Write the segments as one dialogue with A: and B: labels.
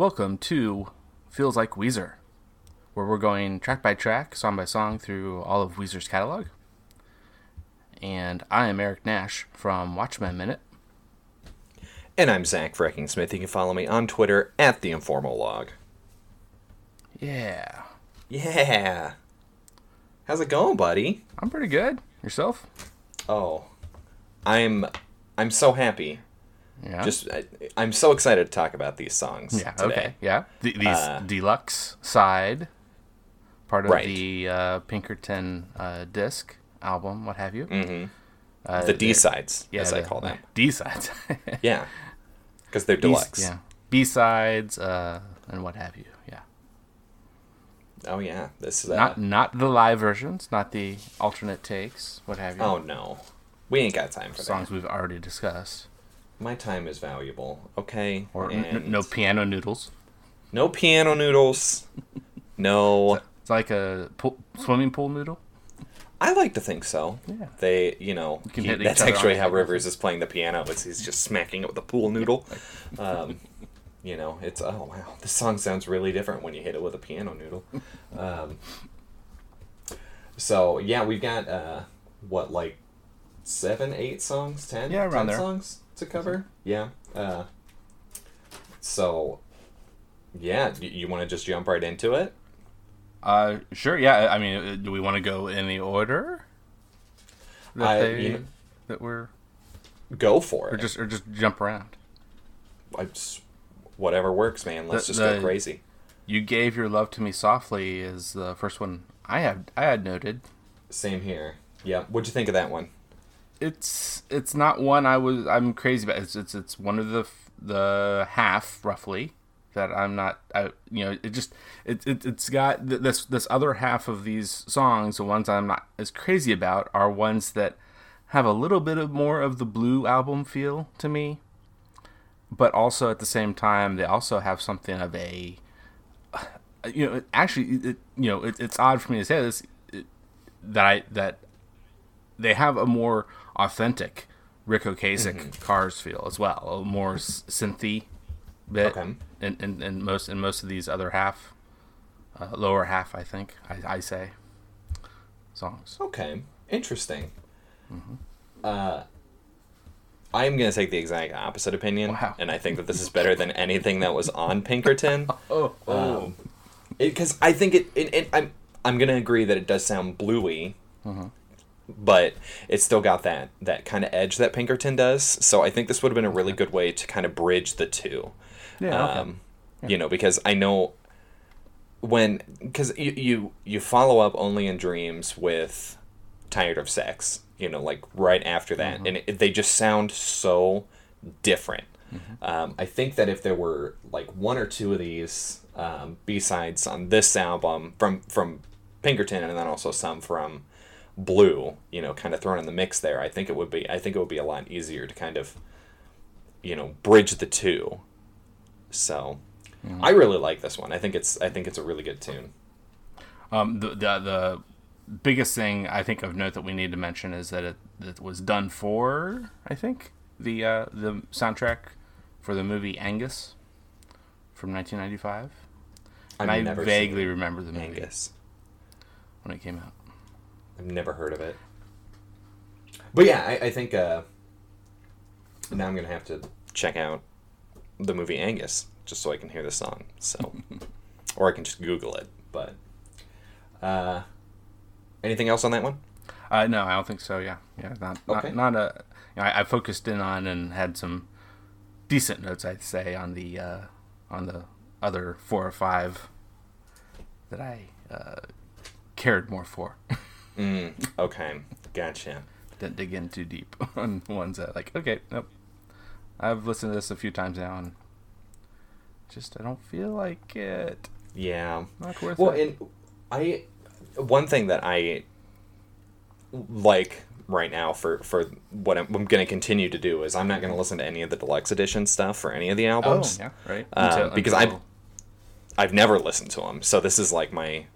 A: Welcome to Feels Like Weezer, where we're going track by track, song by song through all of Weezer's catalog. And I am Eric Nash from Watchmen Minute.
B: And I'm Zach Freckingssmith. You can follow me on Twitter at the Informal Log.
A: Yeah.
B: Yeah. How's it going, buddy?
A: I'm pretty good. Yourself?
B: Oh, I'm I'm so happy.
A: Yeah.
B: Just I, I'm so excited to talk about these songs.
A: yeah.
B: today.
A: Okay. Yeah. Th- these
B: Uh,
A: deluxe side, part of
B: Right.
A: the uh, Pinkerton uh, disc album, what have you.
B: Mm-hmm.
A: Uh,
B: The D sides,
A: yeah,
B: as I call them.
A: D sides.
B: Yeah, because they're deluxe.
A: Yeah. B sides uh, and what have you. Yeah.
B: Oh yeah, this is uh,
A: Not not the live versions, not the alternate takes, what have you.
B: Oh no, we ain't got time for that.
A: songs we've already discussed.
B: My time is valuable. Okay,
A: Or n- no piano noodles.
B: no piano noodles. No,
A: It's like a pool, swimming pool noodle.
B: I like to think so.
A: Yeah.
B: They, you know,
A: can
B: he- that's actually how Rivers is playing the piano. Is he's just smacking it with a pool noodle. Um, you know, it's oh wow, this song sounds really different when you hit it with a piano noodle. Um, so yeah, we've got uh, what like seven, eight songs, ten,
A: Yeah, around
B: 10
A: there.
B: songs to cover. Yeah. Uh, so yeah, you, you want to just jump right into it?
A: Uh, sure. Yeah. I mean, uh, do we want to go in the order that
B: I-
A: they
B: you know-
A: that we're
B: Go for
A: or
B: it.
A: just or just jump around?
B: I just, whatever works, man. Let's
A: The-
B: just
A: the-
B: go crazy.
A: You gave your love to me softly is the first one I have I had noted.
B: Same here. Yeah. What'd you think of that one?
A: It's it's not one I was I'm crazy about. It's it's it's one of the the half roughly that I'm not. I you know it just it, it it's got this this other half of these songs. The ones I'm not as crazy about are ones that have a little bit of more of the blue album feel to me, but also at the same time they also have something of a uh, you know actually it, you know it, it's odd for me to say this that I that they have a more authentic Ric Ocasek
B: Mm-hmm.
A: Cars feel as well, a more synthy bit,
B: Okay.
A: in, in, in most in most of these other half, uh, lower half, I think I, I say songs.
B: Okay. Interesting.
A: Mm-hmm.
B: Uh, I'm gonna take the exact opposite opinion,
A: Wow.
B: and I think that this is better than anything that was on Pinkerton.
A: Oh,
B: Um, because I think it, it, it. I'm I'm gonna agree that it does sound bluey,
A: Mm-hmm.
B: But it's still got that that kind of edge that Pinkerton does. So I think this would have been a really good way to kind of bridge the two.
A: yeah, okay.
B: um, you know because i know when because you, you you follow up only in dreams with tired of sex you know like right after that
A: Mm-hmm.
B: and it, they just sound so different
A: Mm-hmm.
B: um, i think that if there were like one or two of these um, b-sides on this album from from pinkerton and then also some from blue you know kind of thrown in the mix there i think it would be i think it would be a lot easier to kind of you know bridge the two so I really like this one. I think it's I think it's a really good tune.
A: Um, the, the the biggest thing I think of note that we need to mention is that it, it was done for I think the uh, the soundtrack for the movie Angus from 1995. And
B: I've
A: I
B: never
A: vaguely remember the movie
B: Angus.
A: when it came out.
B: I've never heard of it. But yeah, I, I think uh, now I'm gonna have to check out the movie Angus just so I can hear the song. So, or I can just Google it. But uh, anything else on that one?
A: Uh, no, I don't think so. Yeah, yeah, not
B: Okay.
A: not, not a. You know, I, I focused in on and had some decent notes, I'd say, on the uh, on the other four or five that I uh, cared more for.
B: Mm, okay, gotcha.
A: Didn't dig in too deep on ones that like okay, nope. I've listened to this a few times now and just I don't feel like it.
B: Yeah.
A: Not worth
B: Well,
A: it.
B: and I one thing that I like right now for for what I'm, I'm going to continue to do is I'm not going to listen to any of the deluxe edition stuff for any of the albums.
A: oh
B: albums
A: yeah, right.
B: Um, because I've I've never listened to them, so this is like my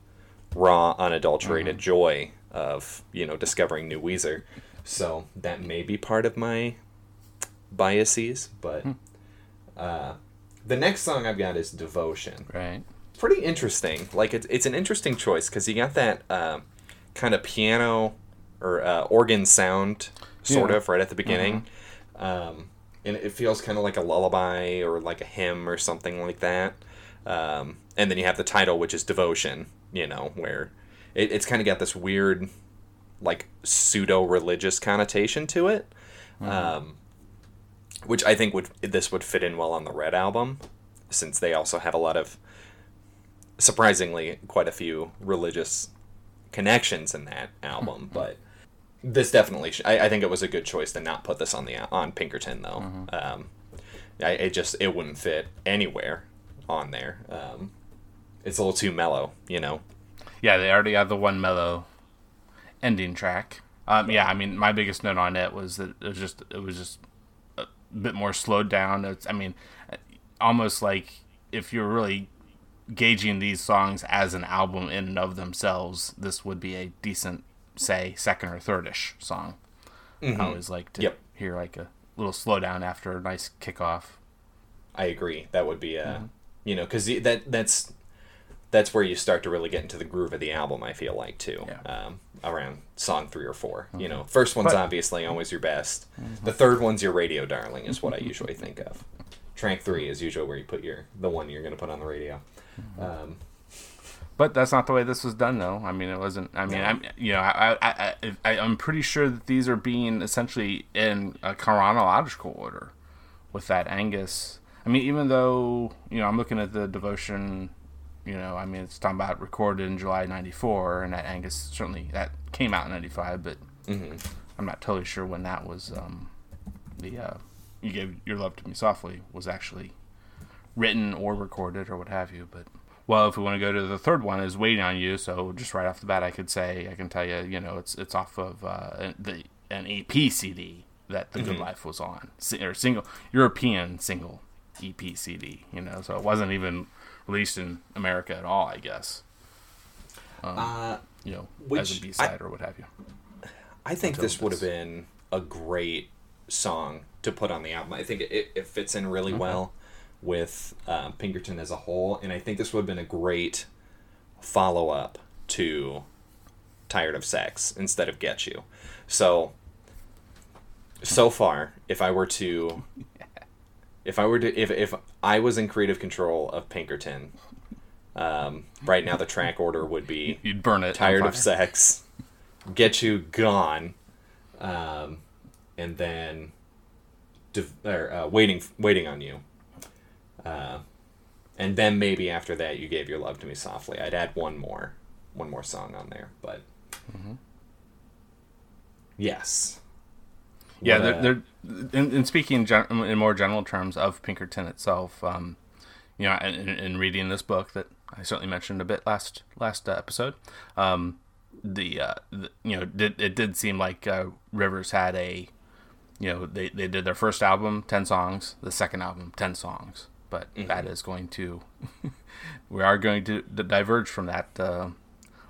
B: raw, unadulterated joy of you know discovering new Weezer. So that may be part of my biases, but uh, the next song I've got is Devotion.
A: Right.
B: Pretty interesting. Like it's it's an interesting choice because you got that uh, kind of piano or uh, organ sound sort
A: Yeah.
B: of right at the beginning, um, and it feels kind of like a lullaby or like a hymn or something like that. Um, and then you have the title, which is Devotion. You know, where it, it's kind of got this weird, like pseudo religious connotation to it. Um, which I think would this would fit in well on the Red album, since they also have a lot of surprisingly quite a few religious connections in that album. but this definitely, sh- I, I think it was a good choice to not put this on the on Pinkerton though. Um, I, it just it wouldn't fit anywhere on there. Um, it's a little too mellow, you know.
A: Yeah, they already have the one mellow ending track. Um, yeah, I mean, my biggest note on it was that it was just it was just a bit more slowed down. It's, I mean, almost like if you're really gauging these songs as an album in and of themselves, this would be a decent, say, second or thirdish song. I always like to
B: Yep.
A: hear like a little slowdown after a nice kickoff.
B: I agree. That would be a, you know, because that that's that's where you start to really get into the groove of the album. I feel like too,
A: Yeah.
B: um, around song three or 4 You know, first one's
A: But-
B: obviously always your best. The third one's your radio darling, is what I usually think of. Track three is usually where you put your the one you're going to put on the radio. Um,
A: But that's not the way this was done, though. I mean, it wasn't. I mean. I'm, you know, I, I, I, I, I'm pretty sure that these are being essentially in a chronological order, with that Angus. I mean, even though you know, I'm looking at the devotion. You know, I mean, it's talking about recorded in July '94, and that Angus certainly that came out in '95, but I'm not totally sure when that was. Um, the uh, you gave your love to me softly was actually written or recorded or what have you. But well, if we want to go to the third one, is waiting on you. So just right off the bat, I could say I can tell you, you know, it's it's off of uh, the an EP CD that the Good Life was on, or single European single EP CD. You know, so it wasn't even released in America at all. I guess.
B: uh,
A: You know,
B: Which
A: as a B side or what have you.
B: I think
A: Until
B: this would have been a great song to put on the album. I think it, it fits in really well with um, Pinkerton as a whole, and I think this would have been a great follow up to Tired of Sex instead of Get You. So, so far, if I were to. If I were to, if, if I was in creative control of Pinkerton, um, right now the track order would be
A: You'd burn it.
B: tired of sex, get you gone, um, and then div- or, uh, waiting waiting on you. Uh, and then maybe after that you gave your love to me softly. I'd add one more one more song on there, but yes.
A: Yeah, they're,
B: a-
A: they're in, in speaking gen, in more general terms of Pinkerton itself. Um, you know, in, in reading this book that I certainly mentioned a bit last last uh, episode, um, the, uh, the you know did, it did seem like uh, Rivers had a you know they, they did their first album 10 songs the second album 10 songs but that is going to we are going to diverge from that uh,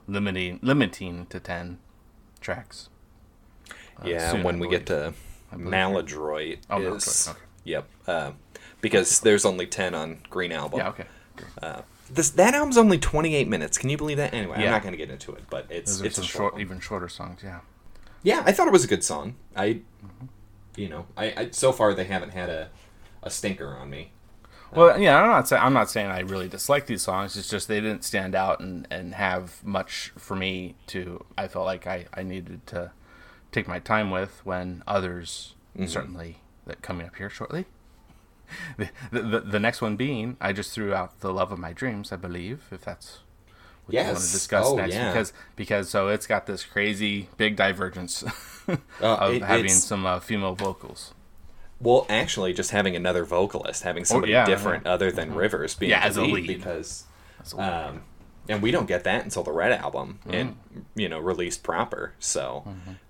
A: limiting limiting to 10 tracks uh,
B: yeah,
A: soon,
B: when we get to. Maladroit
A: Oh,
B: is
A: okay.
B: yep, uh, because there's only ten on Green Album.
A: yeah okay
B: Uh, this that album's only 28 minutes. Can you believe that? Anyway, I'm not going to get into it, but it's it's a
A: some
B: short,
A: short, even shorter songs. Yeah.
B: Yeah, I thought it was a good song. I, you know, I, I so far they haven't had a, a stinker on me.
A: Well, yeah, I'm not saying I'm not saying I really dislike these songs. It's just they didn't stand out and, and have much for me to. I felt like I, I needed to take my time with when others certainly that coming up here shortly. The, the, the, next one being I just threw out the love of my dreams. I believe if that's what you want to discuss
B: Oh,
A: next
B: yeah.
A: because because so it's got this crazy big divergence
B: Uh,
A: of
B: it-
A: having some uh, female vocals.
B: Well, actually, just having another vocalist, having somebody
A: yeah,
B: different other than Rivers being
A: Yeah, as a lead.
B: because,
A: a lot.
B: um, and we don't get that until the Red album and
A: Mm-hmm.
B: you know released proper. So,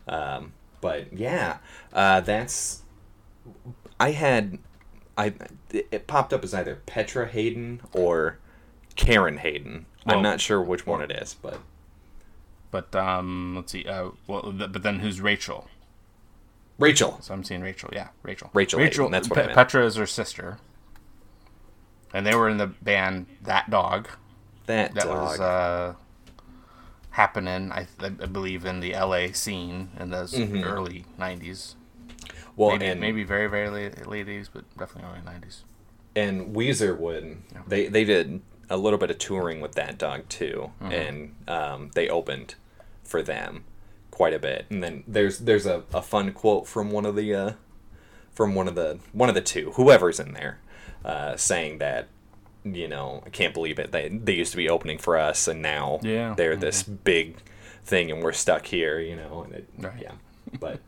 B: um, but yeah, uh, that's I had I it popped up as either Petra Haden or Karen Haden.
A: Well-
B: I'm not sure which one it is, but
A: But um, let's see. Uh, well, th- but then who's Rachel?
B: Rachel.
A: So I'm seeing Rachel. Yeah, Rachel.
B: Rachel
A: Rachel.
B: Haden, that's what
A: Pe-. Petra is her sister. and they were in the band That Dog.
B: That,
A: That
B: dog.
A: was uh, happening, I, I believe, in the LA scene in those
B: Mm-hmm.
A: early '90s.
B: well,
A: Maybe,
B: and
A: maybe very, very late, late '80s, but definitely early '90s.
B: and Weezer would they they did a little bit of touring with that dog too, and um, they opened for them quite a bit. And then there's there's a, a fun quote from one of the uh, from one of the one of the two whoever's in there uh, saying that you know I can't believe it they they used to be opening for us and now
A: Yeah.
B: they're this big thing and we're stuck here you know and it,
A: Right.
B: yeah but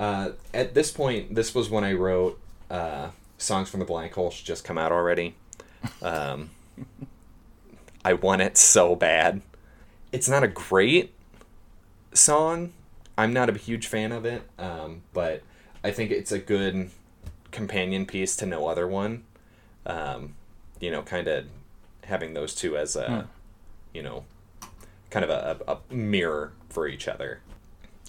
B: uh, at this point, this was when I wrote uh, "Songs from the Black Hole" should just come out already. Um, I want it so bad. It's not a great song. I'm not a huge fan of it, um, but I think it's a good companion piece to No Other One. Um, you know, kind of having those two as a, you know, kind of a, a, mirror for each other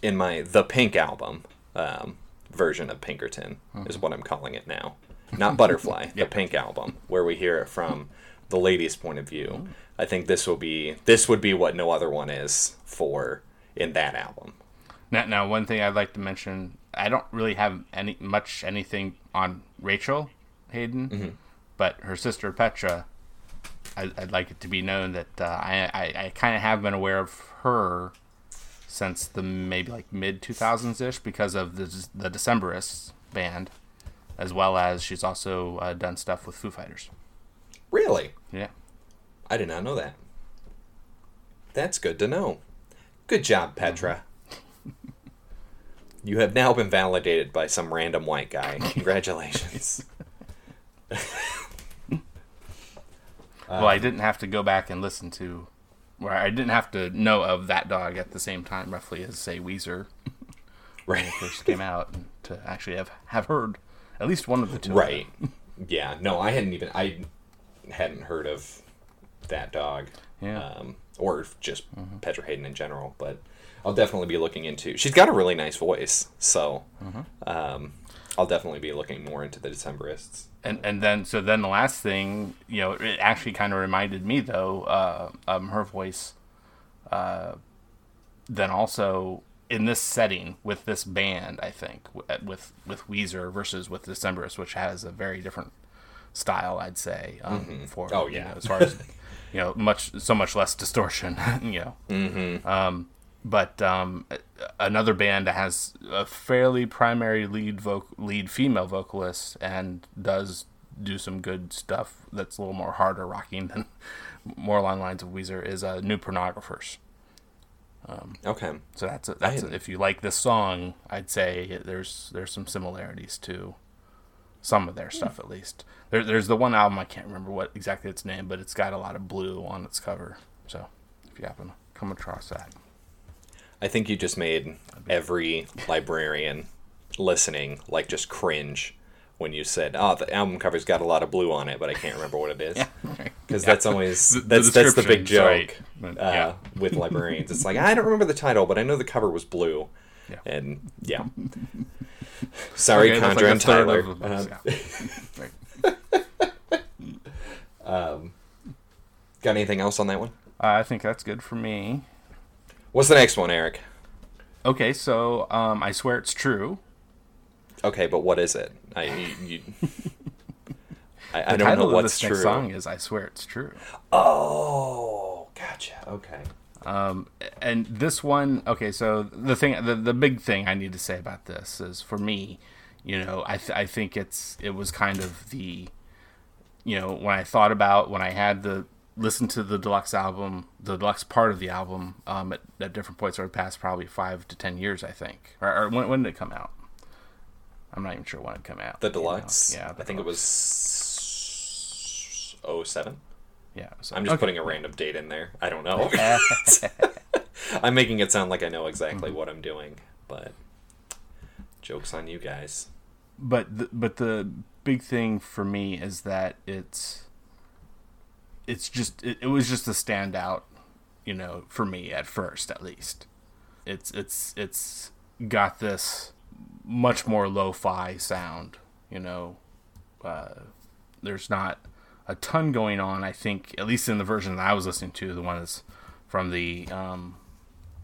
B: in my the Pink album um, version of Pinkerton is what I'm calling it now. Not Butterfly, the Pink album, where we hear it from the lady's point of view. I think this will be this would be what no other one is for in that album.
A: Now, now, one thing I'd like to mention: I don't really have any much anything on Rachel Haden,
B: Mm-hmm.
A: But her sister Petra. I, I'd like it to be known that uh, I, I, I kind of have been aware of her since the maybe like mid 2000s ish because of the the Decemberists band, as well as she's also uh, done stuff with Foo Fighters.
B: Really?
A: Yeah.
B: I did not know that. That's good to know. Good job, Petra. You have now been validated by some random white guy. Congratulations.
A: well, I didn't have to go back and listen to, where I didn't have to know of that dog at the same time, roughly as say Weezer when
B: right.
A: it first came out, to actually have have heard at least one of the two.
B: Right. Yeah. No, I hadn't even I hadn't heard of that dog.
A: Yeah.
B: Um, or just Petra Haden in general, but I'll definitely be looking into. She's got a really nice voice, so um, I'll definitely be looking more into the Decemberists.
A: And and then so then the last thing, you know, it actually kind of reminded me though, uh, um, her voice. Uh, then also in this setting with this band, I think with with Weezer versus with Decemberists, which has a very different style, I'd say. Um, For
B: Oh,
A: you
B: yeah.
A: know, as far as you know, much so much less distortion. you know. Mm-hmm. Um, but um, another band that has a fairly primary lead voc- lead female vocalist and does do some good stuff that's a little more harder rocking than more along lines of Weezer is uh, New Pornographers.
B: Okay.
A: So that's a, that's a, if you like this song, I'd say there's there's some similarities to some of their stuff at least. There, there's the one album I can't remember what exactly its name, but it's got a lot of blue on its cover. So if you happen to come across that,
B: I think you just made every librarian listening like just cringe when you said, "Oh, the album cover's got a lot of blue on it, but I can't remember what it is." Because that's always
A: The- the
B: that's that's the big joke
A: right. But,
B: uh, with librarians. It's like I don't remember the title, but I know the cover was blue.
A: Yeah.
B: And yeah. Sorry,
A: Okay,
B: Condra
A: like
B: and Tyler.
A: of
B: Um, got anything else on that one?
A: Uh, I think that's good for me.
B: What's the next one, Eric?
A: Okay, so um, I swear it's true.
B: Okay, but what is it? I you, I, I don't know what's true.
A: song is "I Swear It's True."
B: Oh, gotcha. Okay.
A: Um, and this one, okay, so the thing, the, the big thing I need to say about this is for me, you know, I, th- I think it's, it was kind of the, you know, when I thought about, when I had the, listen to the deluxe album, the deluxe part of the album, um, at, at different points over the past probably five to 10 years, I think. Or, or when, when did it come out? I'm not even sure when it came out.
B: The
A: you know?
B: deluxe.
A: Yeah. the
B: I think it was 07.
A: Yeah. So,
B: I'm just
A: okay.
B: putting a random date in there. I don't know. I'm making it sound like I know exactly
A: Mm-hmm.
B: what I'm doing, but jokes on you guys.
A: but the, but the big thing for me is that it's it's just it, it was just a standout you know for me at first at least it's it's it's got this much more lo-fi sound you know uh, there's not a ton going on. I think at least in the version that I was listening to, the one that's from the um,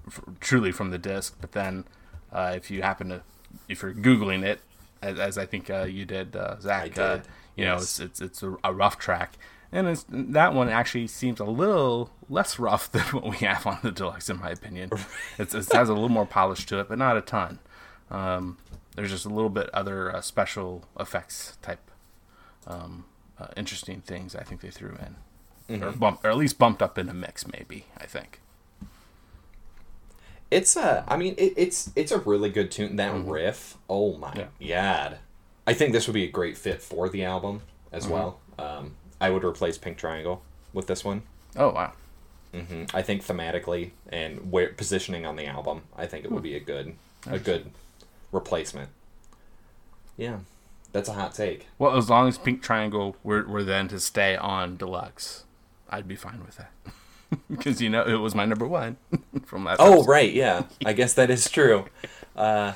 A: f- truly from the disc. But then uh, if you happen to if you're googling it, as, as I think uh, you did, uh, Zach,
B: I
A: Uh,
B: did,
A: you know it's it's, it's a, a rough track. And it's, that one actually seems a little less rough than what we have on the deluxe, in my opinion. it's, it has a little more polish to it, but not a ton. Um, there's just a little bit other uh, special effects type um, uh, interesting things I think they threw in, or, bump, or at least bumped up in a mix. Maybe I think.
B: It's a, I mean, it, it's it's a really good tune. That riff, oh my
A: Mm-hmm. Yeah.
B: god! I think this would be a great fit for the album as
A: Mm-hmm.
B: well. Um, I would replace Pink Triangle with this one.
A: Oh wow!
B: hmm I think thematically and where positioning on the album, I think it would be a good a good replacement. Yeah, that's a hot take.
A: Well, as long as Pink Triangle were, were then to stay on deluxe, I'd be fine with that. Because you know it was my number one from last.
B: Oh
A: episode.
B: right, yeah. I guess that is true. Uh,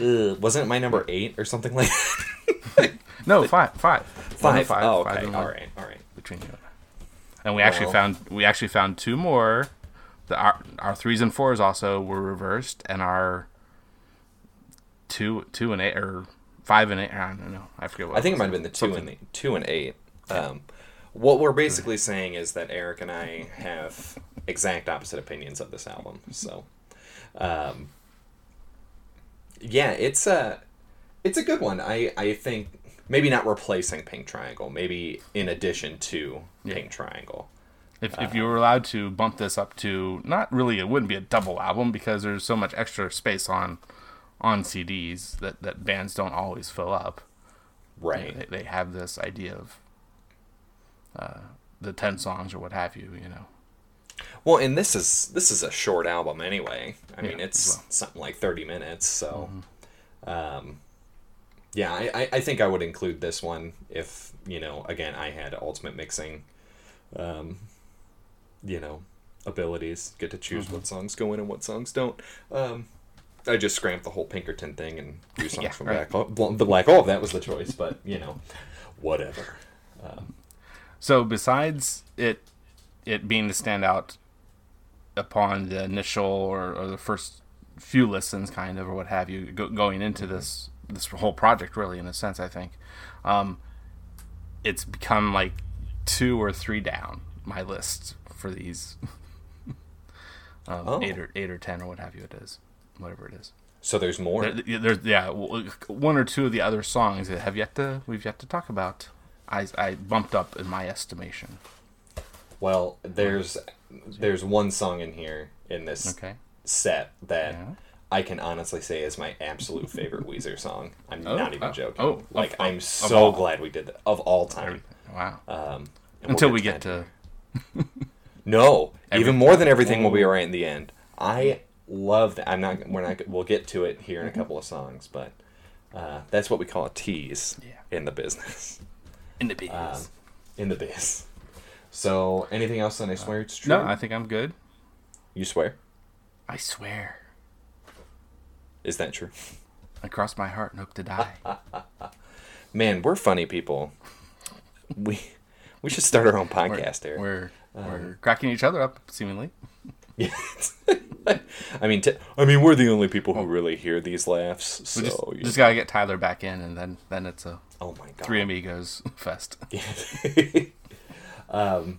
B: ugh, wasn't it my number eight or something like that?
A: no, five, five, One of
B: five? Oh,
A: five
B: okay.
A: and
B: All
A: one
B: right, all right.
A: between you and I. And we actually
B: Well-
A: found we actually found two more. The our, our threes and fours also were reversed, and our two two and eight or five and eight. I don't know. I forget what.
B: I think it might have been the two and the two and eight. Um, what we're basically saying is that Eric and I have exact opposite opinions of this album. So, um, yeah, it's a it's a good one. I I think maybe not replacing Pink Triangle, maybe in addition to Pink Triangle.
A: If, if you were allowed to bump this up to not really, it wouldn't be a double album because there's so much extra space on on CDs that, that bands don't always fill up.
B: Right.
A: They, they have this idea of uh, the ten songs or what have you. You know.
B: Well, and this is this is a short album anyway. I mean, it's
A: well. Mm-hmm.
B: something like thirty minutes. So, um, yeah, I, I, think I would include this one if you know. Again, I had ultimate mixing, um, you know, abilities. Get to choose
A: Mm-hmm.
B: what songs go in and what songs don't. Um, I just scramped the whole Pinkerton thing and do songs
A: Yeah,
B: from
A: right.
B: Black Hole. Bl- The Black Hole. That was the choice, but you know, whatever.
A: Um, So besides it it being the standout upon the initial or, or the first few listens, kind of, or what have you, go, going into this this whole project, really, in a sense, I think, um, it's become like two or three down my list for these um,
B: Oh.
A: eight or eight or ten or what have you. It is whatever it is.
B: So there's more.
A: There, there's yeah, one or two of the other songs that have yet to we've yet to talk about. I I bumped up in my estimation.
B: Well, there's there's one song in here in this
A: Okay.
B: set that
A: Yeah.
B: I can honestly say is my absolute favorite Weezer song. I'm
A: Oh,
B: not even
A: oh,
B: joking.
A: oh,
B: like
A: of-
B: I'm so glad we did that of all time.
A: Wow.
B: Um,
A: Until we get to
B: no,
A: Every-
B: even more than everything will be
A: Oh.
B: alright in the end. I love that. I'm not. We're not. We'll get to it here in a
A: Mm-hmm.
B: couple of songs, but uh, that's what we call a tease
A: Yeah.
B: in the business,
A: in the biz.
B: um, in the biz. So, anything else on I swear it's true?
A: no, I think I'm good.
B: you swear.
A: I swear.
B: Is that true?
A: I cross my heart and hope to die.
B: Man, we're funny people. We we should start our own podcast here.
A: We're we're cracking each other up, seemingly.
B: I mean, t- I mean, we're the only people who really hear these laughs. So,
A: We just,
B: you
A: just gotta get Tyler back in, and then then it's a
B: oh my god,
A: three amigos fest.
B: um,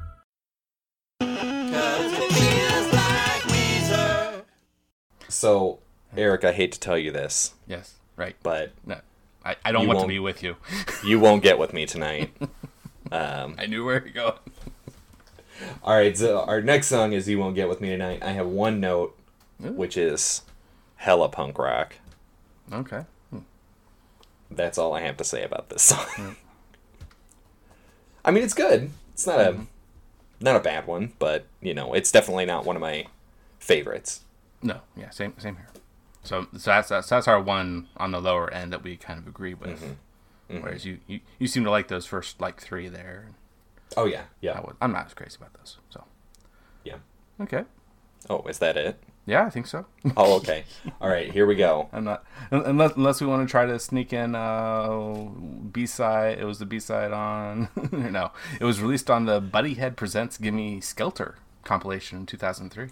B: So Eric, I hate to tell you this,
A: Yes, right.
B: but
A: No, I, I don't want to be with you.
B: you won't get with me tonight. Um,
A: I knew where you're going.
B: all right, so our next song is "You Won't Get with Me Tonight." I have one note, which is hella punk rock.
A: Okay. Hmm.
B: That's all I have to say about this song. Hmm. I mean, it's good. It's not a mm-hmm. Not a bad one, but you know, it's definitely not one of my favorites.
A: No, yeah, same same here. So, so that's, that's that's our one on the lower end that we kind of agree with. Mm-hmm. Mm-hmm. Whereas you, you you seem to like those first like three there.
B: Oh yeah,
A: I
B: yeah,
A: I'm not as crazy about those. So
B: yeah.
A: okay,
B: Oh, is that it?
A: Yeah, I think so.
B: Oh, okay. All right, here we go.
A: I'm not unless unless we want to try to sneak in uh B side. It was the B side on no, it was released on the Buddyhead Presents Gimme Skelter compilation in 2003.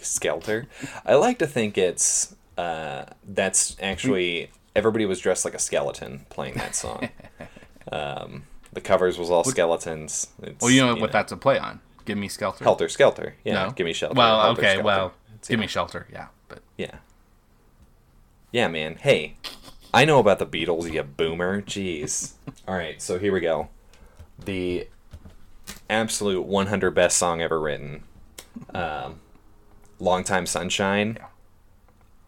B: Skelter. I like to think it's uh, that's actually everybody was dressed like a skeleton playing that song. um, the covers was all skeletons. It's,
A: Well, you know what that's a play on. Gimme Skelter.
B: Helter Skelter. Yeah,
A: No?
B: give me shelter.
A: Well,
B: Helter
A: okay,
B: Skelter.
A: well,
B: It's,
A: Gimme. Shelter. Yeah, but
B: Yeah. Yeah, man. Hey, I know about the Beatles, you boomer. Jeez. All right, so here we go. The absolute 100 best song ever written. Um, Long Time Sunshine.
A: Yeah.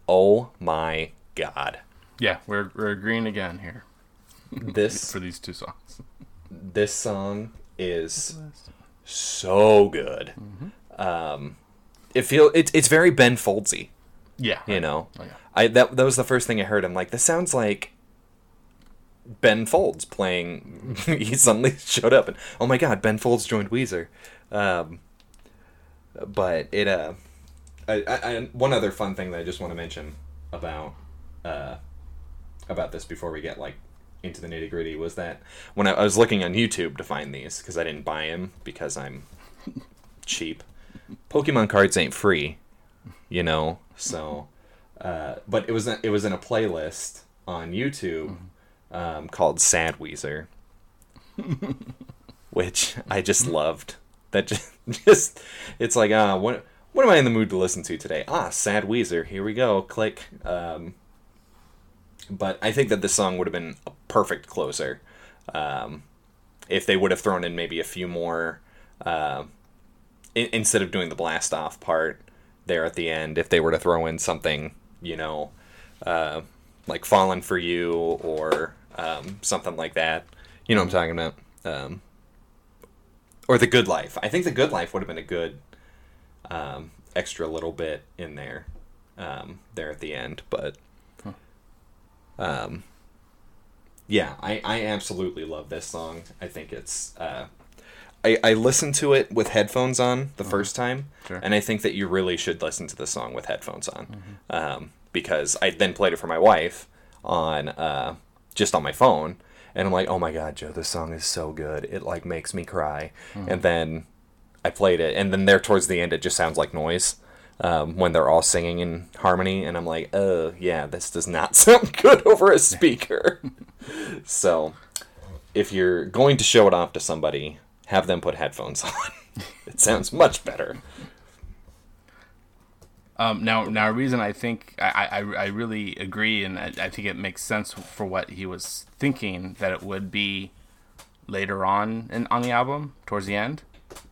B: Oh my god.
A: yeah, we're we're agreeing again here
B: This
A: for these two songs.
B: this song is so good.
A: Mm-hmm.
B: Um, it feel it, it's very Ben Foldsy.
A: Yeah,
B: you know
A: Oh, yeah.
B: i that, that was the first thing i heard i'm like this sounds like ben folds playing he suddenly showed up and oh my god ben folds joined weezer um, but it uh I, I, I, one other fun thing that i just want to mention about uh about this before we get like into the nitty gritty was that when I, I was looking on youtube to find these because i didn't buy them because i'm cheap pokemon cards ain't free you know? So uh, but it was a, it was in a playlist on youtube um, called sad weezer which i just loved. That just, just it's like uh what what am i in the mood to listen to today? Ah sad weezer here we go click um, but i think that this song would have been a perfect closer um, if they would have thrown in maybe a few more uh, in, instead of doing the blast off part there at the end if they were to throw in something you know uh, like fallen for you or um, something like that you know what i'm talking about? Um, or the good life. I think the good life would have been a good um, extra little bit in there um, there at the end but um, yeah I, I absolutely love this song. I think it's uh, I, I listened to it with headphones on the first time,
A: Sure.
B: and I think that you really should listen to the song with headphones on, um, because I then played it for my wife on uh, just on my phone, and I'm like, oh my god, Joe, this song is so good, it like makes me cry, and then I played it, and then there towards the end, it just sounds like noise. Um, when they're all singing in harmony, and I'm like, oh yeah, this does not sound good over a speaker. so, if you're going to show it off to somebody, have them put headphones on. it sounds much better.
A: Um, now, now, a reason I think I, I, I really agree, and I, I think it makes sense for what he was thinking that it would be later on in, on the album, towards the end,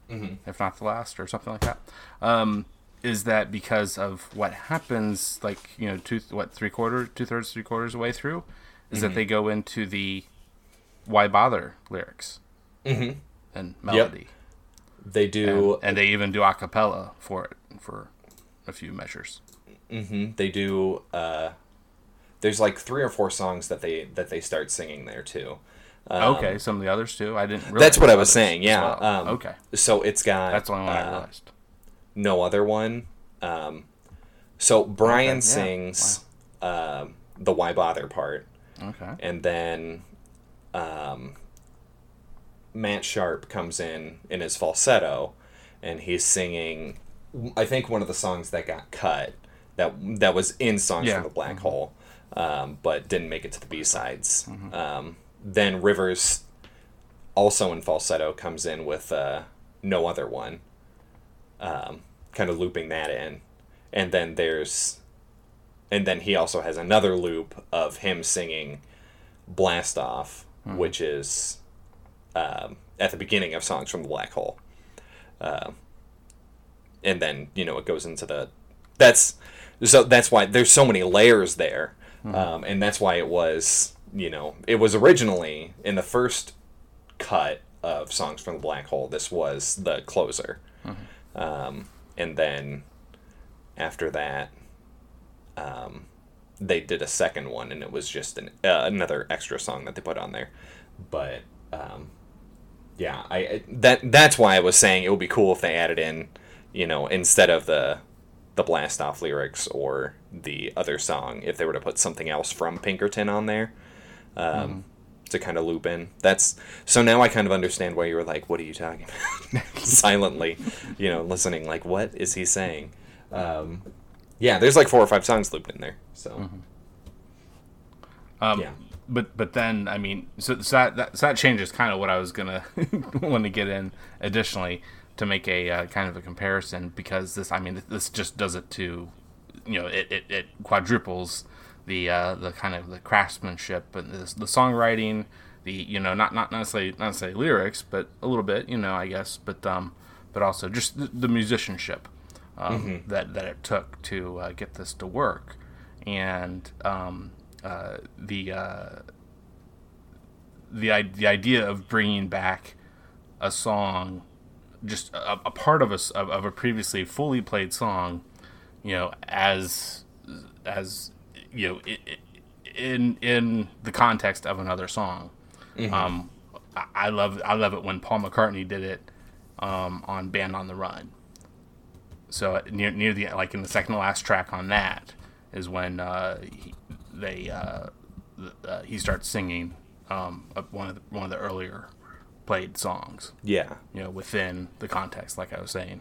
A: mm-hmm. if not the last, or something like that. Um, is that because of what happens, like you know, two what three quarters, two thirds, three quarters away through, is that they go into the "Why bother" lyrics mm-hmm. And melody,
B: They do.
A: and they even do a cappella for it for a few measures. Mhm.
B: They do. Uh, there's like three or four songs that they that they start singing there too. Um,
A: Okay, some of the others too. I didn't. Realize
B: That's what I was saying. Yeah.
A: well.
B: Um,
A: okay,
B: So it's got.
A: that's the only one I
B: uh,
A: realized.
B: no other one. Um, so Brian
A: Okay, yeah,
B: sings um, the "Why Bother" part,
A: Okay.
B: and then um, Matt Sharp comes in in his falsetto, and he's singing. I think one of the songs that got cut that that was in songs
A: Yeah.
B: from the Black Hole, um, but didn't make it to the B sides.
A: Mm-hmm.
B: Um, then Rivers, also in falsetto, comes in with uh, no other one, um, kind of looping that in, and then there's, and then he also has another loop of him singing "Blast Off," which is um, at the beginning of songs from the Black Hole, Um and then you know it goes into the that's so that's why there's so many layers there. Um, and that's why it was you know it was originally in the first cut of songs from the black hole this was the closer. Um, and then after that um, they did a second one and it was just an, uh, another extra song that they put on there. But um, yeah I that that's why I was saying it would be cool if they added in you know instead of the the blast off lyrics or the other song if they were to put something else from Pinkerton on there um, to kind of loop in. That's so now I kind of understand why you were like, "What are you talking about?" Silently, you know, listening. Like, what is he saying? Um, yeah, there's like four or five songs looped in there. So
A: Um,
B: yeah,
A: but but then I mean, so, so that, that so that changes kind of what I was gonna want to get in additionally to make a uh, kind of a comparison because this I mean this just does it to you know it, it, it quadruples the uh, the kind of the craftsmanship and the, the songwriting the you know not not necessarily not necessarily lyrics but a little bit you know I guess but um but also just the, the musicianship um, that that it took to uh, get this to work. And um, uh, the uh, the the idea of bringing back a song, just a, a part of a of, of a previously fully played song, you know, as as you know, in in the context of another song. Um, I, I love I love it when Paul McCartney did it um, on Band on the Run. So near near the like in the second to last track on that is when uh, he, they uh, uh, he starts singing um, uh, one of the, one of the earlier played songs.
B: yeah.
A: You know, within the context, like I was saying.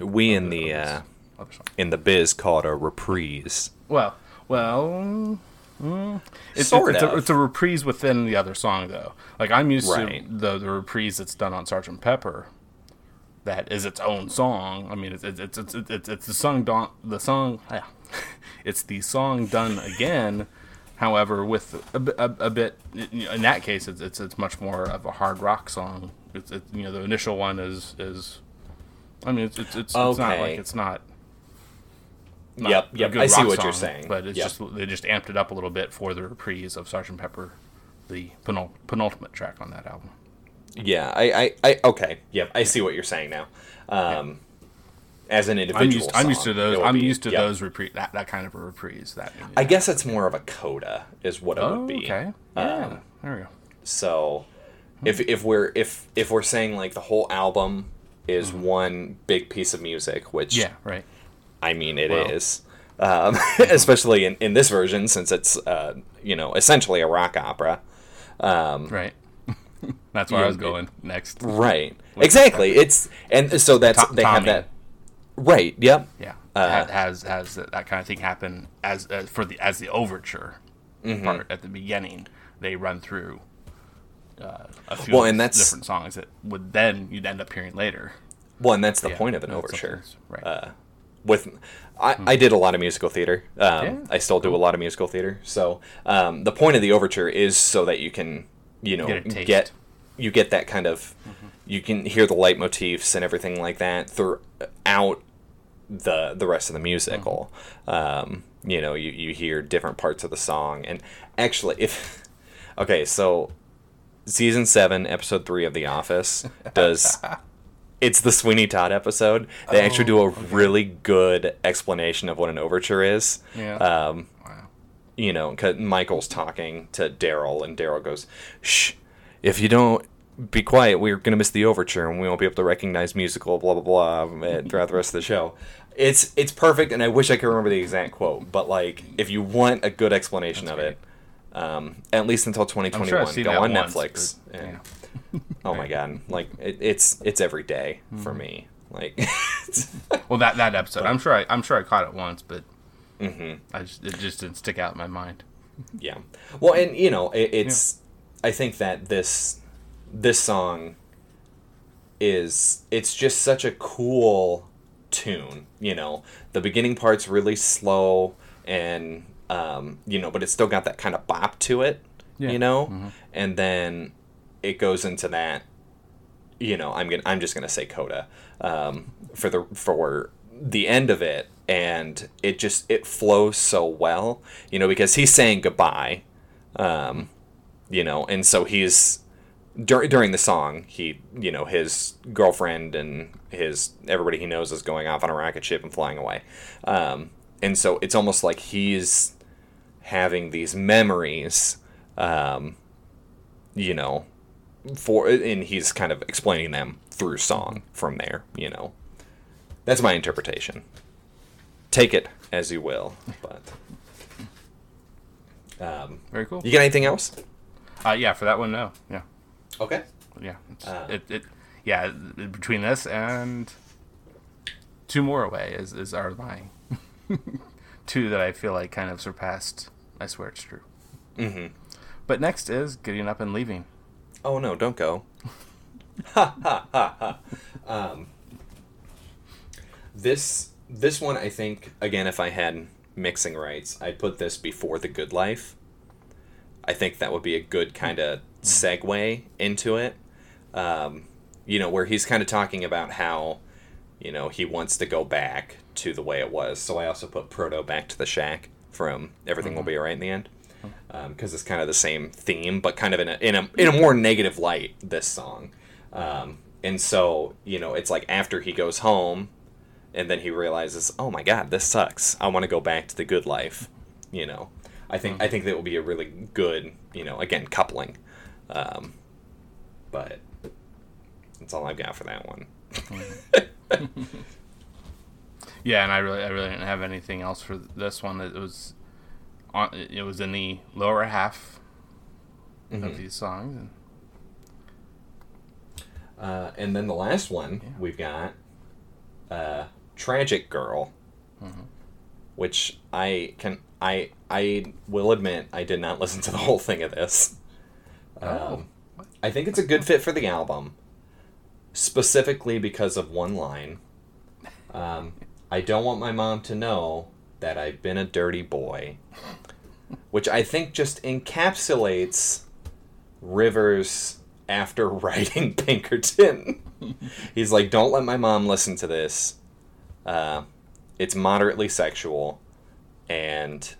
B: We in the uh,
A: Other song.
B: in the biz called a reprise.
A: Well, well, mm, it's,
B: Sort
A: it's,
B: of.
A: A, it's a reprise within the other song, though. Like I'm used
B: Right.
A: to the the reprise that's done on Sergeant Pepper. That is its own song. I mean, it's it's it's it's, it's, it's the song don the song. Yeah. it's the song done again. However, with a, a, a bit in that case, it's, it's it's much more of a hard rock song. It's, it's you know the initial one is is. I mean, it's it's it's, it's not like it's not not
B: Yep, yep,
A: good
B: I see what you're saying.
A: But it's
B: Yep.
A: just they just amped it up a little bit for the reprise of Sergeant Pepper, the penul- penultimate track on that album.
B: Yeah, I, I, I okay. Yep, I see what you're saying now. Um, As an individual,
A: I'm used. I'm used to those. I'm
B: be-
A: used to
B: yep.
A: those reprise. That, that kind of a reprise. That.
B: I guess it's more of a coda, is what it
A: oh,
B: would be.
A: okay. Yeah.
B: Um,
A: there we go.
B: So, if if we're if if we're saying like the whole album is one big piece of music, which
A: Mm-hmm. Yeah. Right.
B: I mean it
A: Well.
B: is, um, especially in in this version since it's uh, you know essentially a rock opera.
A: Um, Right. That's where I was going next.
B: Right. Exactly. It's and so that's
A: To-
B: they have
A: Tommy.
B: that. Right. Yep.
A: Yeah.
B: Uh,
A: has has that, kind of thing happen as, as for the as the overture
B: Mm-hmm.
A: part at the beginning. They run through uh, a few
B: Well, and that's-
A: different songs that would then you'd end up hearing later.
B: Well, and that's the
A: Yeah,
B: point of an overture.
A: right.
B: Uh, with I, I did a lot of musical theater. Um,
A: Yeah,
B: I still do a lot of musical theater. So um, the point of the overture is so that you can, you know,
A: Get
B: get you get that kind of you can hear the leitmotifs and everything like that throughout the the rest of the musical. Um, you know, you, you hear different parts of the song, and actually, if okay, so season seven, episode three of The Office does. It's the Sweeney Todd episode. They actually do a really good explanation of what an overture is.
A: Yeah.
B: Um,
A: wow.
B: You know, 'cause Michael's talking to Darryl, and Darryl goes, "Shh, if you don't be quiet, we're gonna miss the overture, and we won't be able to recognize musical blah blah blah eh, throughout the rest of the show." It's it's perfect, and I wish I could remember the exact quote, but like, if you want a good explanation of it, um, at least until 2021,
A: sure
B: go on
A: once,
B: Netflix.
A: but-
B: and-
A: yeah.
B: Oh my god, like it, it's it's every day for
A: Mm-hmm.
B: me. Like,
A: Well, that that episode, I'm sure I I'm sure I caught it once, but
B: Mm-hmm.
A: I just it just didn't stick out in my mind.
B: Yeah. Well, and you know, it, it's. I think that this this song is it's just such a cool tune. You know, the beginning part's really slow, and um, you know, but it's still got that kind of bop to it.
A: Yeah.
B: You know, and then it goes into that. You know, I'm gonna I'm just gonna say coda um, for the for the end of it and it just it flows so well you know because he's saying goodbye um you know and so he's dur- during the song he you know his girlfriend and his everybody he knows is going off on a rocket ship and flying away. Um and so it's almost like he's having these memories um you know for and he's kind of explaining them through song from there you know that's my interpretation take it as you will but um
A: Very cool.
B: you got anything else
A: Uh, yeah, for that one, no. Yeah,
B: okay
A: yeah.
B: Uh.
A: it, it, yeah. Between this and two more away is is our lying. two that I feel like kind of surpassed. I swear it's true. Mm-hmm. But next is getting up and leaving.
B: oh no don't go ha ha ha ha um this this one i think again if i had mixing rights i'd put this before the good life. I think that would be a good kind of segue into it. Um, you know where he's kind of talking about how you know he wants to go back to the way it was. So i also put proto back to the shack from everything will be alright in the end because it's kind of the same theme, but kind of in a in a in a more negative light. This song, um, and so you know, it's like after he goes home, and then he realizes, oh my god, this sucks. I want to go back to the good life. You know, I think I think that will be a really good, you know, again coupling. Um, but that's all I've got for that one.
A: Yeah, and I really, I really didn't have anything else for this one. It was, on, it was in the lower half of these songs. And
B: Uh, and then the last one we've got, uh, "Tragic Girl," which I can I I will admit I did not listen to the whole thing of this. Um, I think it's a good fit for the album, specifically because of one line. Um, I don't want my mom to know that I've been a dirty boy, which I think just encapsulates Rivers after writing Pinkerton. He's like, don't let my mom listen to this. Uh, it's moderately sexual, and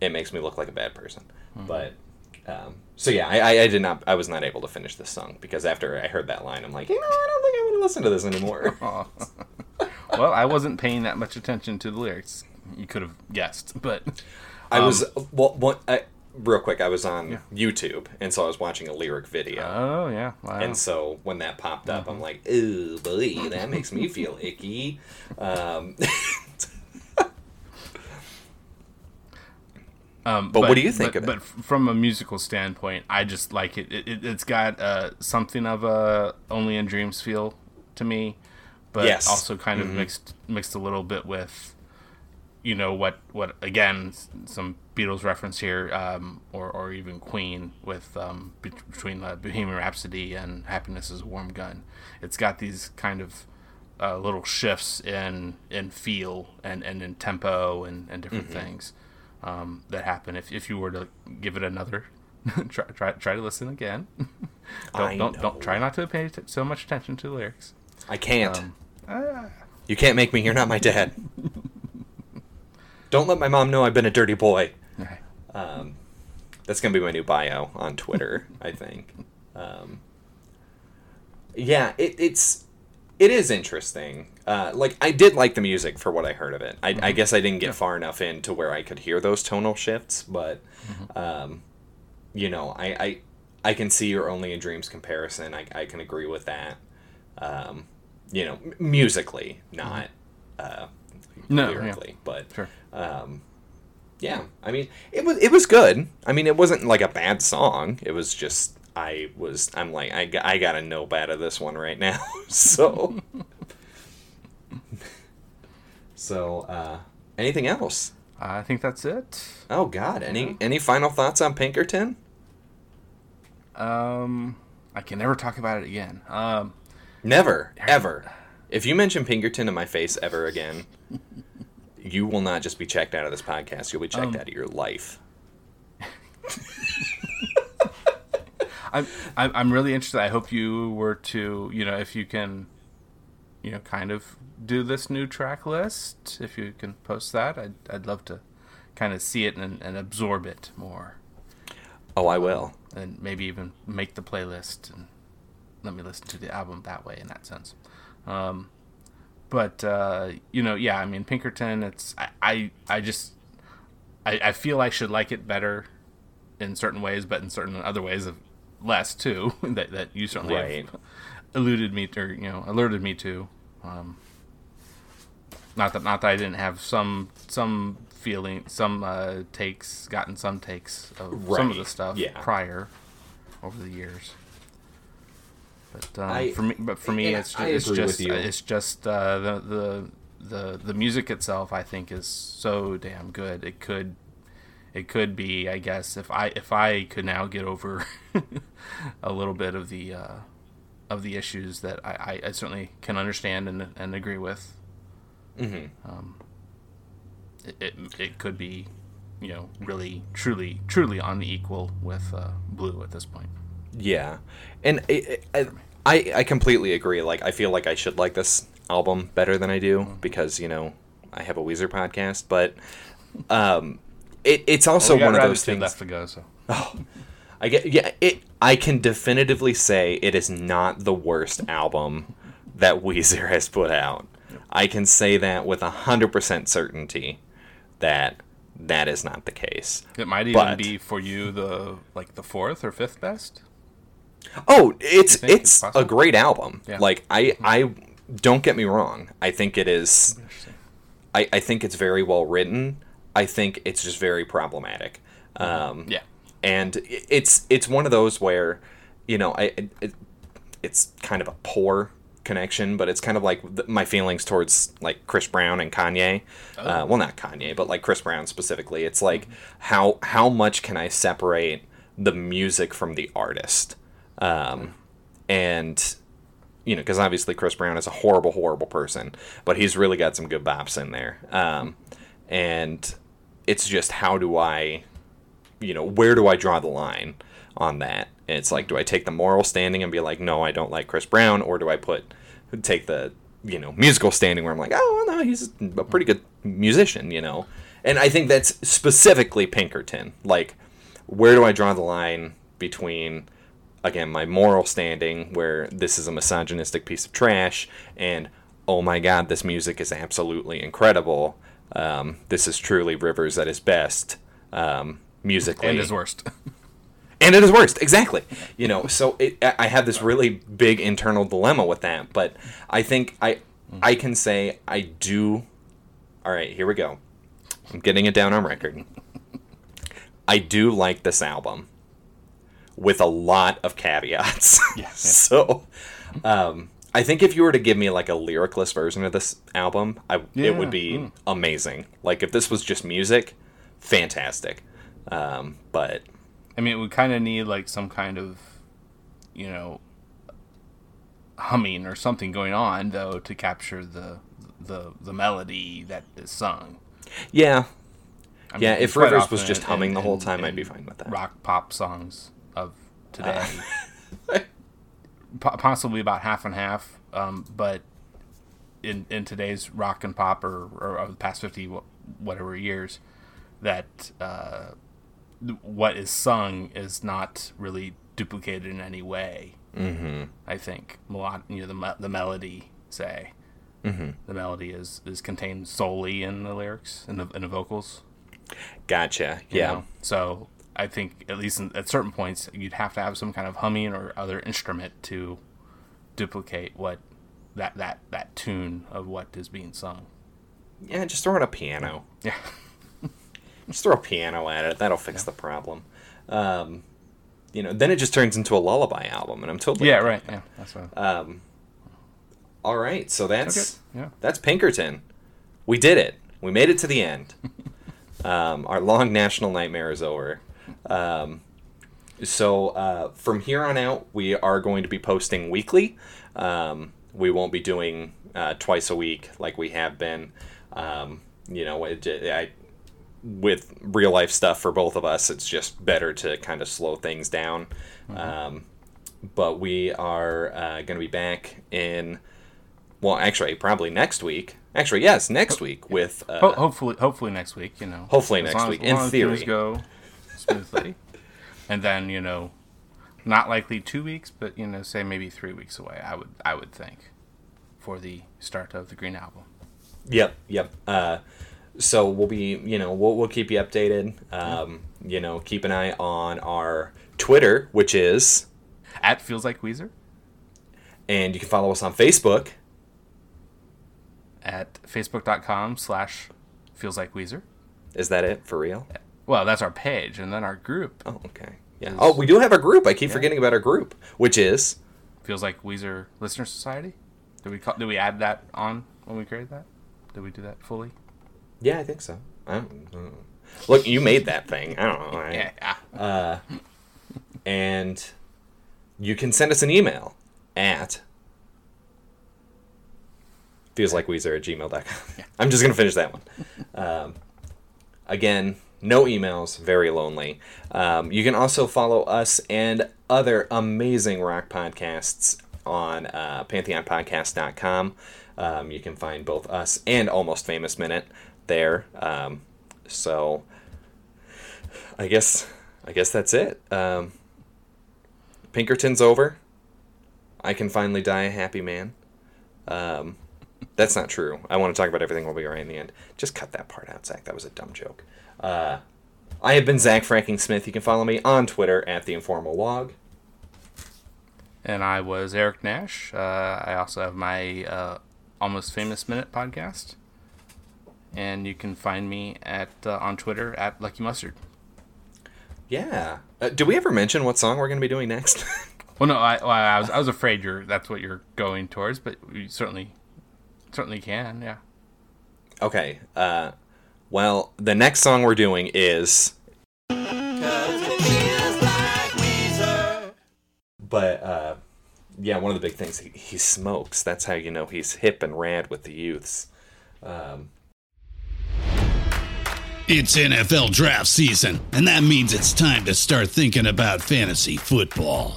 B: it makes me look like a bad person. But um, so yeah, I, I, I did not. I was not able to finish this song because after I heard that line, I'm like, you know, I don't think I want to listen to this anymore.
A: well, I wasn't paying that much attention to the lyrics. You could have guessed, but
B: I
A: Um,
B: was well, one, I, real quick. I was on YouTube, and so I was watching a lyric video.
A: oh yeah, wow.
B: And so when that popped up,
A: Mm-hmm.
B: I'm like, "Ooh, boy, that makes me feel icky." Um,
A: Um,
B: But what do you think
A: but,
B: of it?
A: But from a musical standpoint, I just like it. It, it it's got uh, something of a "Only in Dreams" feel to me, but
B: Yes.
A: also kind
B: Mm-hmm.
A: of mixed mixed a little bit with, you know what what again some Beatles reference here, um, or or even Queen with um, be- between uh, Bohemian Rhapsody and Happiness is a Warm Gun. It's got these kind of uh, little shifts in in feel and, and in tempo and, and different
B: Mm-hmm.
A: things um, that happen if, if you were to give it another try, try try to listen again don't
B: I
A: don't,
B: know.
A: don't try not to pay t- so much attention to the lyrics
B: I can't.
A: Um, ah.
B: you can't make me. You're not my dad. Don't let my mom know I've been a dirty boy. Um, that's gonna be my new bio on Twitter. I think. Um, yeah, it, it's it is interesting. Uh, like I did like the music for what I heard of it. I, I guess I didn't get far enough in to where I could hear those tonal shifts, but um, you know, I, I I can see your only in dreams comparison. I, I can agree with that. Um, you know, m- musically, not uh,
A: No, yeah.
B: but
A: Sure.
B: um, yeah, I mean, it was it was good. I mean, it wasn't like a bad song. It was just I was I'm like I, got- I gotta know better this one right now. so so uh, anything else?
A: I think that's it
B: Oh God, any any final thoughts on Pinkerton?
A: um I can never talk about it again um
B: Never ever. If you mention Pinkerton in my face ever again, you will not just be checked out of this podcast. You'll be checked out of your life.
A: I'm, I'm really interested. I hope you were to, you know, if you can you know, kind of do this new track list. If you can post that, I'd I'd love to kind of see it and, and absorb it more,
B: Oh, I will.
A: and maybe even make the playlist and let me listen to the album that way in that sense. Um, but uh, you know, yeah, I mean, Pinkerton. It's I I, I just I, I feel I should like it better in certain ways, but in certain other ways of less too. that that you certainly
B: Right.
A: have alluded me to, or, you know, alerted me to. Um, not that not that I didn't have some some feeling, some uh, takes, gotten some takes of some of the stuff
B: yeah.
A: prior over the years. But um,
B: I-
A: for me, but for me, it's just, it's just it's just uh, the the the the music itself. I think is so damn good. It could it could be, I guess, if I if I could now get over a little bit of the uh, of the issues that I, I, I certainly can understand and and agree with. Mm-hmm. Um, it, it it could be, you know, really truly truly on the equal with uh, Blue at this point.
B: Yeah, and it, it, I I completely agree. Like I feel like I should like this album better than I do because you know I have a Weezer podcast, but um, it it's also
A: We
B: one of those things.
A: left to go, so
B: I get yeah. It I can definitively say it is not the worst album that Weezer has put out. I can say that with a hundred percent certainty that that is not the case.
A: it might even
B: But-
A: be for you the like the fourth or fifth best.
B: Oh, it's
A: it's
B: it's a great album.
A: Yeah.
B: Like I I don't get me wrong. I think it is. I I think it's very well written. I think it's just very problematic. Um,
A: Yeah,
B: and it's it's one of those where you know I it, it, it's kind of a poor connection, but it's kind of like th- my feelings towards like Chris Brown and Kanye. Uh, well, not Kanye, but like Chris Brown specifically. It's like how how much can I separate the music from the artist? Um, and you know, because obviously Chris Brown is a horrible, horrible person, but he's really got some good bops in there. Um, and it's just how do I, you know, where do I draw the line on that? It's like, do I take the moral standing and be like, no, I don't like Chris Brown, or do I put take the you know musical standing where I'm like, oh no, he's a pretty good musician, you know? And I think that's specifically Pinkerton. Like, where do I draw the line between again my moral standing where this is a misogynistic piece of trash and oh my god this music is absolutely incredible. Um, this is truly rivers at his best um, musically.
A: And his worst.
B: and it is worst exactly. You know so it, I I have this really big internal dilemma with that but I think I I can say I do all right here we go. I'm getting it down on record. I do like this album with a lot of caveats so um, I think if you were to give me like a lyricless version of this album I,
A: Yeah,
B: it would be amazing like if this was just music fantastic um, but
A: I mean, we kind of need like some kind of, you know, humming or something going on though to capture the the the melody that is sung.
B: Yeah.
A: I
B: Yeah,
A: mean,
B: if Rivers was just
A: in-
B: humming the whole
A: in-
B: time, I'd be fine with that.
A: Rock pop songs of today, Po- possibly about half and half. Um, but in in today's rock and pop or, or of the past fifty whatever years, that uh, what is sung is not really duplicated in any way. Mm-hmm. I think melod- you know the me- the melody say. Mm-hmm. The melody is, is contained solely in the lyrics and the in the vocals.
B: Gotcha.
A: you
B: Yeah.
A: know? So I think at least in, at certain points you'd have to have some kind of humming or other instrument to duplicate what that that that tune of what is being sung.
B: Yeah, just throw in a piano.
A: Yeah.
B: Just throw a piano at it. That'll fix the problem. Um, you know, then it just turns into a lullaby album, and I'm totally
A: Yeah. Right.
B: that.
A: Yeah. That's what.
B: Um, all right, so that's
A: Okay, yeah.
B: that's Pinkerton. We did it. We made it to the end. um, our long national nightmare is over. Um, so uh, from here on out, we are going to be posting weekly. Um, we won't be doing uh, twice a week like we have been. Um, you know, it, I, with real life stuff for both of us, it's just better to kind of slow things down. Um, but we are uh, going to be back in well, actually, probably next week. Actually, yes, next week with uh,
A: Ho- hopefully, hopefully next week. You know.
B: Hopefully
A: As
B: next week,
A: as
B: in theory.
A: go smoothly, and then you know, not likely two weeks, but you know, say maybe three weeks away. I would, I would think, for the start of the Green Album.
B: Yep, yep. Uh, so we'll be, you know, we'll, we'll keep you updated. Um, you know, keep an eye on our Twitter, which is,
A: At feels like Weezer.
B: and you can follow us on Facebook.
A: At facebook.com slash feels like Weezer.
B: Is that it for real?
A: Well, that's our page, and then our group
B: Oh, okay. Yeah. Oh, we do have a group. I keep forgetting about our group, which is
A: feels like Weezer Listener Society. Did we call, did we add that on when we created that? Did we do that fully?
B: yeah, I think so. I don't know. Look, you made that thing. I don't know. I-
A: Yeah.
B: and you can send us an email at feels like Weezer at gmail.com. I'm just going to finish that one. Um, again, no emails, very lonely. Um, you can also follow us and other amazing rock podcasts on uh, pantheonpodcast.com. Um, you can find both us and Almost Famous Minute there. Um, so I guess I guess that's it. Um, Pinkerton's over. I can finally die a happy man. Um, that's not true. I want to talk about everything. We'll be right in the end. Just cut that part out, Zach. That was a dumb joke. Uh, I have been Zach Franking Smith. You can follow me on Twitter at the Informal Log.
A: And I was Eric Nash. Uh, I also have my uh, Almost Famous Minute podcast. And you can find me at uh, on Twitter at Lucky Mustard.
B: Yeah. Uh, did we ever mention what song we're going to be doing next?
A: Well, no, I, well, I was I was afraid you're that's what you're going towards, but you certainly certainly can. Yeah.
B: okay. Uh, well, the next song we're doing is. But uh, yeah, one of the big things he, he smokes. That's how you know he's hip and rad with the youths. Um,
C: It's NFL draft season, and that means it's time to start thinking about fantasy football.